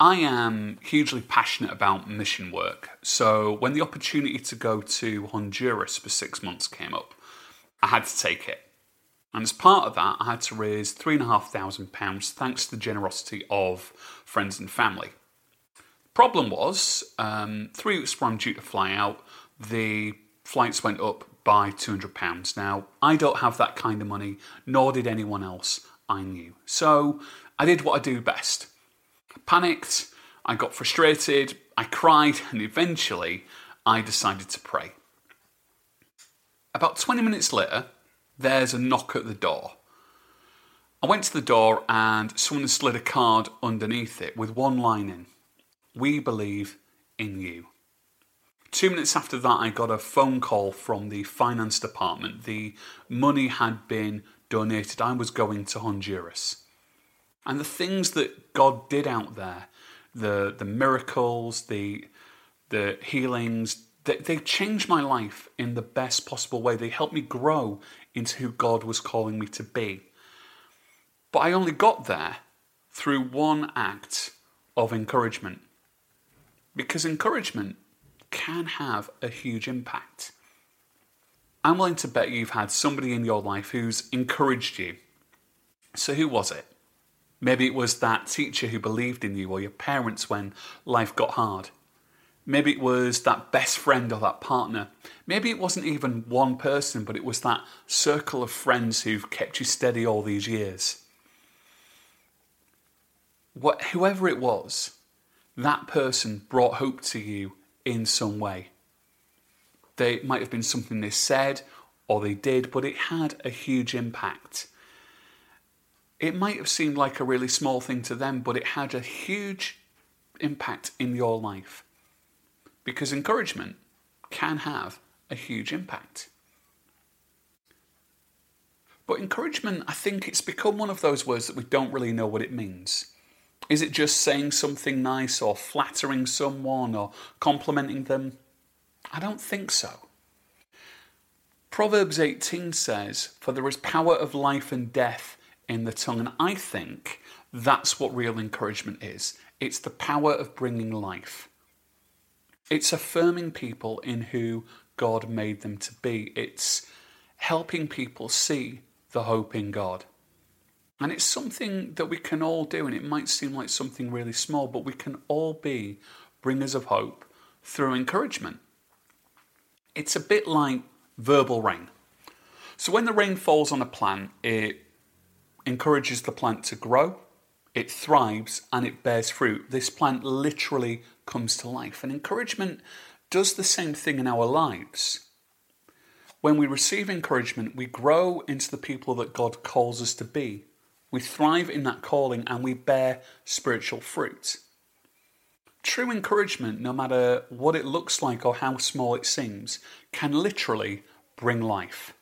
I am hugely passionate about mission work. So when the opportunity to go to Honduras for six months came up, I had to take it. And as part of that, I had to raise £3,500 thanks to the generosity of friends and family. Problem was, um, three weeks before I'm due to fly out, the flights went up by £200. Now, I don't have that kind of money, nor did anyone else I knew. So I did what I do best. Panicked, I got frustrated, I cried, and eventually I decided to pray. About 20 minutes later, there's a knock at the door. I went to the door and someone slid a card underneath it with one line in We believe in you. Two minutes after that, I got a phone call from the finance department. The money had been donated. I was going to Honduras. And the things that God did out there, the, the miracles, the, the healings, they, they changed my life in the best possible way. They helped me grow into who God was calling me to be. But I only got there through one act of encouragement. Because encouragement can have a huge impact. I'm willing to bet you've had somebody in your life who's encouraged you. So, who was it? Maybe it was that teacher who believed in you, or your parents when life got hard. Maybe it was that best friend or that partner. Maybe it wasn't even one person, but it was that circle of friends who've kept you steady all these years. What, whoever it was, that person brought hope to you in some way. They might have been something they said or they did, but it had a huge impact. It might have seemed like a really small thing to them, but it had a huge impact in your life. Because encouragement can have a huge impact. But encouragement, I think it's become one of those words that we don't really know what it means. Is it just saying something nice or flattering someone or complimenting them? I don't think so. Proverbs 18 says, For there is power of life and death in the tongue. And I think that's what real encouragement is it's the power of bringing life. It's affirming people in who God made them to be. It's helping people see the hope in God. And it's something that we can all do, and it might seem like something really small, but we can all be bringers of hope through encouragement. It's a bit like verbal rain. So when the rain falls on a plant, it encourages the plant to grow, it thrives, and it bears fruit. This plant literally comes to life. And encouragement does the same thing in our lives. When we receive encouragement, we grow into the people that God calls us to be. We thrive in that calling and we bear spiritual fruit. True encouragement, no matter what it looks like or how small it seems, can literally bring life.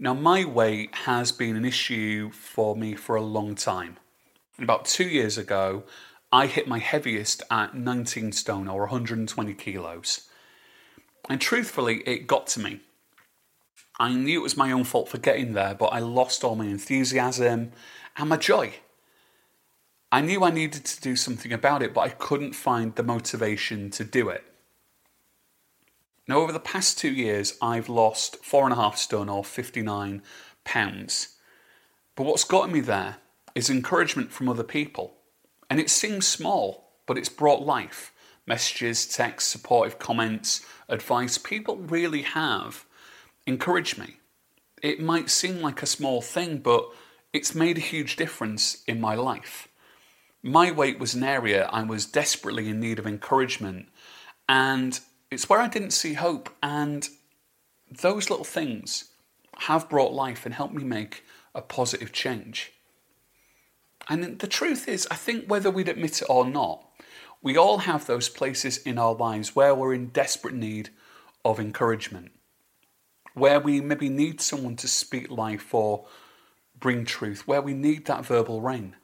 Now, my weight has been an issue for me for a long time. About two years ago, I hit my heaviest at 19 stone or 120 kilos. And truthfully, it got to me. I knew it was my own fault for getting there, but I lost all my enthusiasm and my joy. I knew I needed to do something about it, but I couldn't find the motivation to do it. Now, over the past two years, I've lost four and a half stone or 59 pounds. But what's gotten me there is encouragement from other people. And it seems small, but it's brought life. Messages, texts, supportive comments, advice. People really have encouraged me. It might seem like a small thing, but it's made a huge difference in my life. My weight was an area I was desperately in need of encouragement, and it's where I didn't see hope. And those little things have brought life and helped me make a positive change. And the truth is, I think whether we'd admit it or not, we all have those places in our lives where we're in desperate need of encouragement, where we maybe need someone to speak life or bring truth, where we need that verbal rain.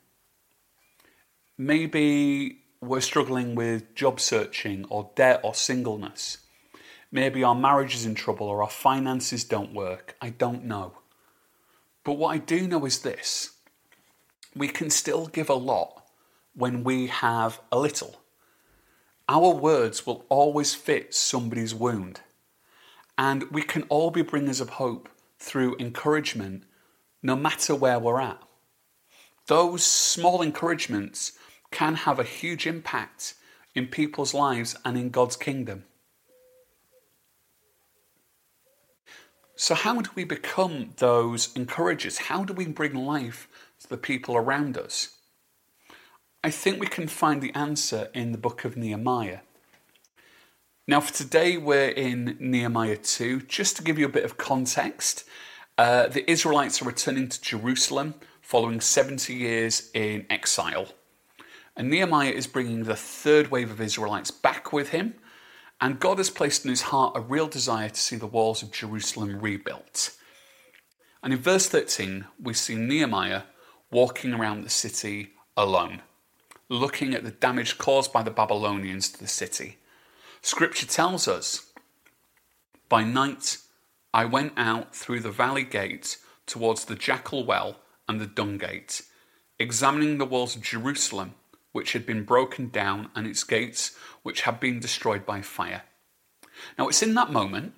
Maybe we're struggling with job searching or debt or singleness. Maybe our marriage is in trouble or our finances don't work. I don't know. But what I do know is this we can still give a lot when we have a little. Our words will always fit somebody's wound. And we can all be bringers of hope through encouragement, no matter where we're at. Those small encouragements can have a huge impact in people's lives and in God's kingdom. So, how do we become those encouragers? How do we bring life to the people around us? I think we can find the answer in the book of Nehemiah. Now, for today, we're in Nehemiah 2. Just to give you a bit of context, uh, the Israelites are returning to Jerusalem following 70 years in exile. And Nehemiah is bringing the third wave of Israelites back with him. And God has placed in his heart a real desire to see the walls of Jerusalem rebuilt. And in verse 13, we see Nehemiah walking around the city alone, looking at the damage caused by the Babylonians to the city. Scripture tells us By night I went out through the valley gate towards the jackal well and the dung gate, examining the walls of Jerusalem, which had been broken down, and its gates, which had been destroyed by fire. Now it's in that moment,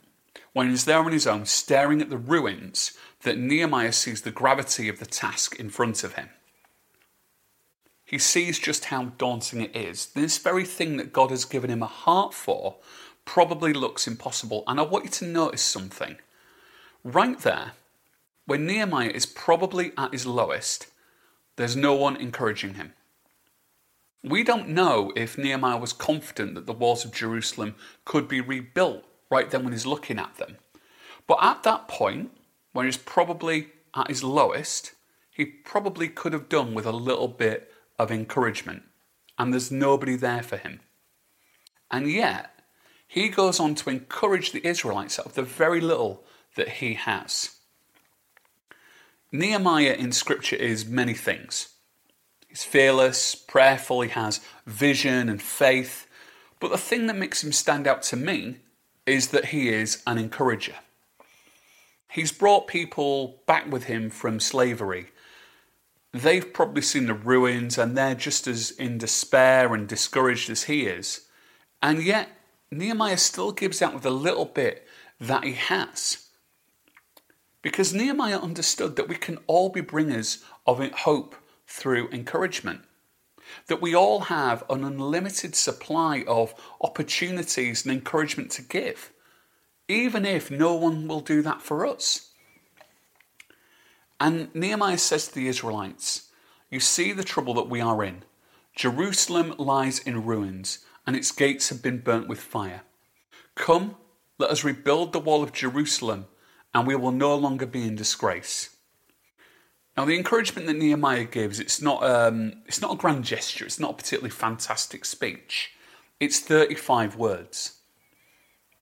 when he's there on his own, staring at the ruins, that Nehemiah sees the gravity of the task in front of him. He sees just how daunting it is. This very thing that God has given him a heart for probably looks impossible. And I want you to notice something. Right there, when Nehemiah is probably at his lowest, there's no one encouraging him. We don't know if Nehemiah was confident that the walls of Jerusalem could be rebuilt right then when he's looking at them. But at that point, when he's probably at his lowest, he probably could have done with a little bit of encouragement, and there's nobody there for him. And yet, he goes on to encourage the Israelites out of the very little that he has. Nehemiah in Scripture is many things. He's fearless, prayerful, he has vision and faith. But the thing that makes him stand out to me is that he is an encourager. He's brought people back with him from slavery they've probably seen the ruins and they're just as in despair and discouraged as he is. And yet, Nehemiah still gives out with a little bit that he has. Because Nehemiah understood that we can all be bringers of hope through encouragement. That we all have an unlimited supply of opportunities and encouragement to give, even if no one will do that for us. And Nehemiah says to the Israelites, You see the trouble that we are in. Jerusalem lies in ruins, and its gates have been burnt with fire. Come, let us rebuild the wall of Jerusalem, and we will no longer be in disgrace. Now, the encouragement that Nehemiah gives, it's not, um, it's not a grand gesture, it's not a particularly fantastic speech. It's 35 words.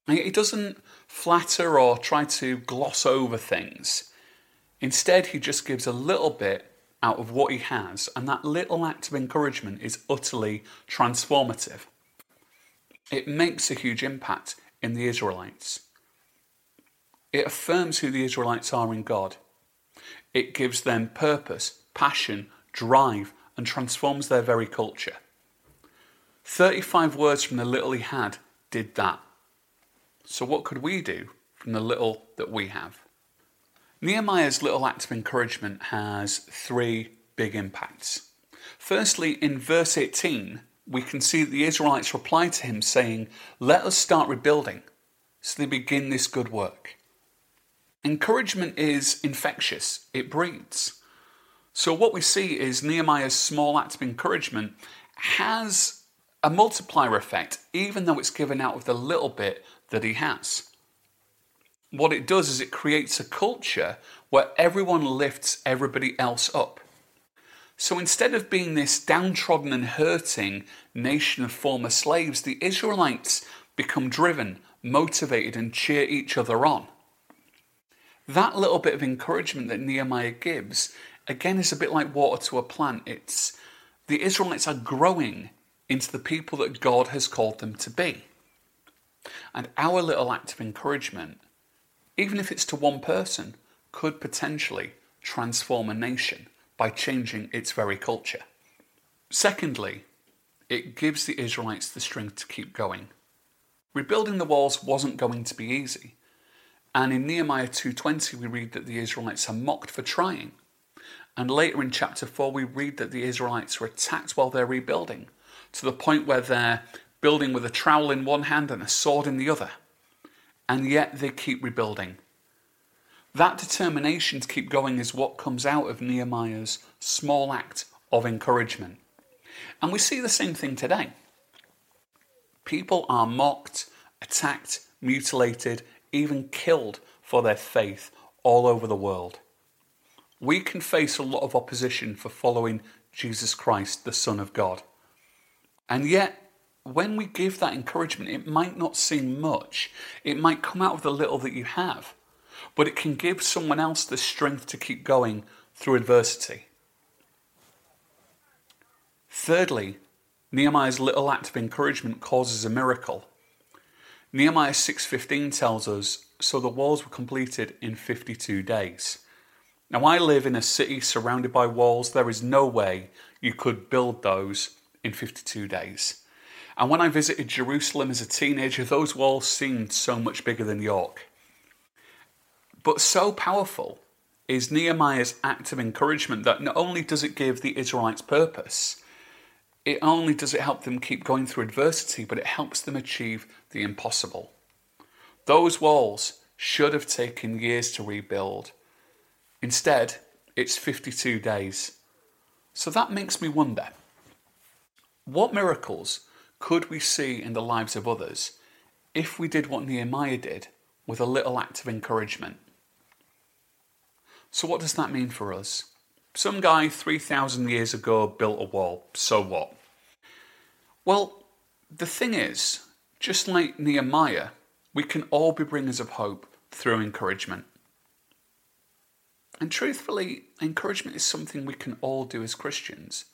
He doesn't flatter or try to gloss over things. Instead, he just gives a little bit out of what he has, and that little act of encouragement is utterly transformative. It makes a huge impact in the Israelites. It affirms who the Israelites are in God. It gives them purpose, passion, drive, and transforms their very culture. 35 words from the little he had did that. So, what could we do from the little that we have? Nehemiah's little act of encouragement has three big impacts. Firstly, in verse 18, we can see that the Israelites reply to him saying, Let us start rebuilding. So they begin this good work. Encouragement is infectious, it breeds. So, what we see is Nehemiah's small act of encouragement has a multiplier effect, even though it's given out of the little bit that he has what it does is it creates a culture where everyone lifts everybody else up. So instead of being this downtrodden and hurting nation of former slaves, the Israelites become driven, motivated, and cheer each other on. That little bit of encouragement that Nehemiah gives, again, is a bit like water to a plant. It's the Israelites are growing into the people that God has called them to be. And our little act of encouragement even if it's to one person, could potentially transform a nation by changing its very culture. Secondly, it gives the Israelites the strength to keep going. Rebuilding the walls wasn't going to be easy. And in Nehemiah 2:20 we read that the Israelites are mocked for trying. And later in chapter 4 we read that the Israelites are attacked while they're rebuilding to the point where they're building with a trowel in one hand and a sword in the other. And yet they keep rebuilding. That determination to keep going is what comes out of Nehemiah's small act of encouragement. And we see the same thing today. People are mocked, attacked, mutilated, even killed for their faith all over the world. We can face a lot of opposition for following Jesus Christ, the Son of God. And yet, when we give that encouragement, it might not seem much. It might come out of the little that you have, but it can give someone else the strength to keep going through adversity. Thirdly, Nehemiah's little act of encouragement causes a miracle. Nehemiah 6:15 tells us, so the walls were completed in 52 days. Now I live in a city surrounded by walls. There is no way you could build those in 52 days. And when I visited Jerusalem as a teenager, those walls seemed so much bigger than York. But so powerful is Nehemiah's act of encouragement that not only does it give the Israelites purpose, it only does it help them keep going through adversity, but it helps them achieve the impossible. Those walls should have taken years to rebuild. Instead, it's 52 days. So that makes me wonder what miracles could we see in the lives of others if we did what Nehemiah did with a little act of encouragement? So, what does that mean for us? Some guy 3,000 years ago built a wall. So what? Well, the thing is, just like Nehemiah, we can all be bringers of hope through encouragement. And truthfully, encouragement is something we can all do as Christians.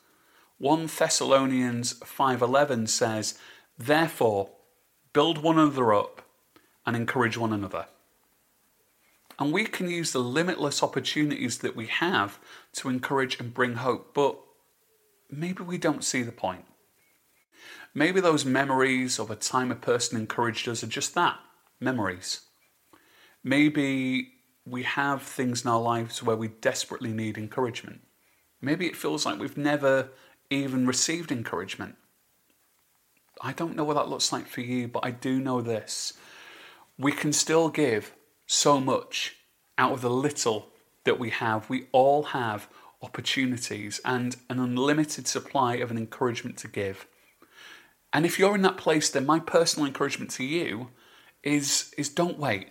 1 Thessalonians 5:11 says, "Therefore, build one another up and encourage one another." And we can use the limitless opportunities that we have to encourage and bring hope, but maybe we don't see the point. Maybe those memories of a time a person encouraged us are just that memories. Maybe we have things in our lives where we desperately need encouragement. Maybe it feels like we've never even received encouragement. I don't know what that looks like for you, but I do know this. We can still give so much out of the little that we have. We all have opportunities and an unlimited supply of an encouragement to give. And if you're in that place, then my personal encouragement to you is, is don't wait.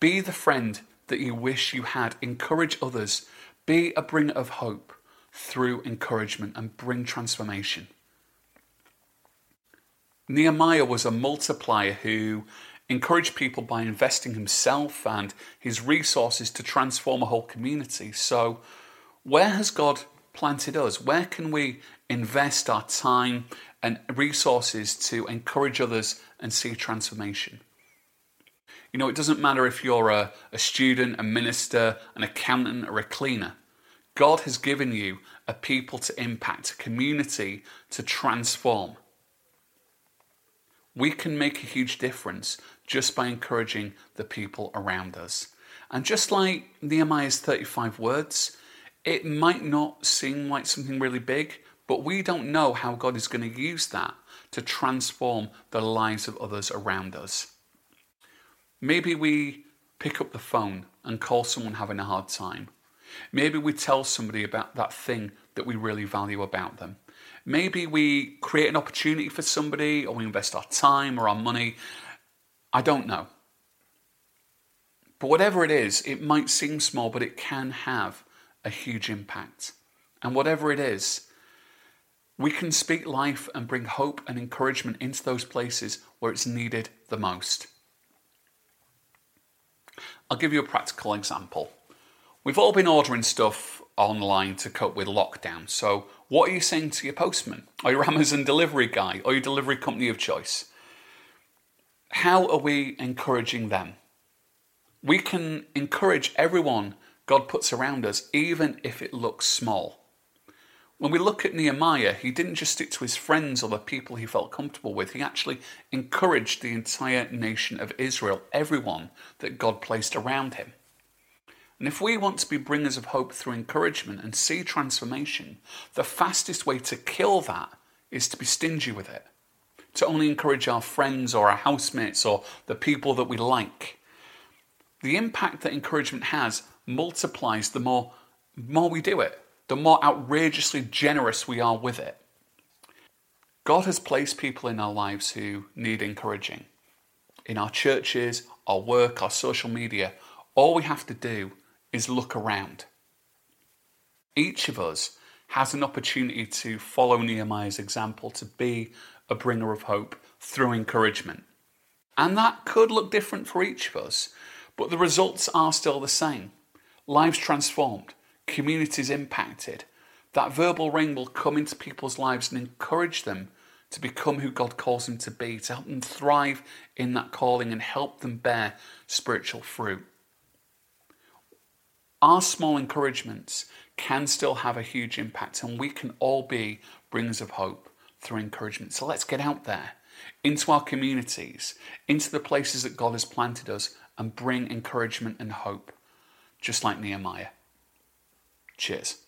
Be the friend that you wish you had. Encourage others. Be a bringer of hope through encouragement and bring transformation. Nehemiah was a multiplier who encourage people by investing himself and his resources to transform a whole community. So, where has God planted us? Where can we invest our time and resources to encourage others and see transformation? You know, it doesn't matter if you're a, a student, a minister, an accountant, or a cleaner. God has given you a people to impact, a community to transform. We can make a huge difference just by encouraging the people around us. And just like Nehemiah's 35 words, it might not seem like something really big, but we don't know how God is going to use that to transform the lives of others around us. Maybe we pick up the phone and call someone having a hard time. Maybe we tell somebody about that thing that we really value about them. Maybe we create an opportunity for somebody or we invest our time or our money. I don't know. But whatever it is, it might seem small, but it can have a huge impact. And whatever it is, we can speak life and bring hope and encouragement into those places where it's needed the most. I'll give you a practical example. We've all been ordering stuff online to cope with lockdown. So, what are you saying to your postman or your Amazon delivery guy or your delivery company of choice? How are we encouraging them? We can encourage everyone God puts around us, even if it looks small. When we look at Nehemiah, he didn't just stick to his friends or the people he felt comfortable with, he actually encouraged the entire nation of Israel, everyone that God placed around him. And if we want to be bringers of hope through encouragement and see transformation, the fastest way to kill that is to be stingy with it. To only encourage our friends or our housemates or the people that we like. The impact that encouragement has multiplies the more, more we do it the more outrageously generous we are with it. God has placed people in our lives who need encouraging. In our churches, our work, our social media, all we have to do is look around. Each of us has an opportunity to follow Nehemiah's example, to be a bringer of hope through encouragement. And that could look different for each of us, but the results are still the same. Lives transformed, communities impacted, that verbal ring will come into people's lives and encourage them to become who God calls them to be, to help them thrive in that calling and help them bear spiritual fruit. Our small encouragements can still have a huge impact, and we can all be bringers of hope through encouragement. So let's get out there into our communities, into the places that God has planted us, and bring encouragement and hope, just like Nehemiah. Cheers.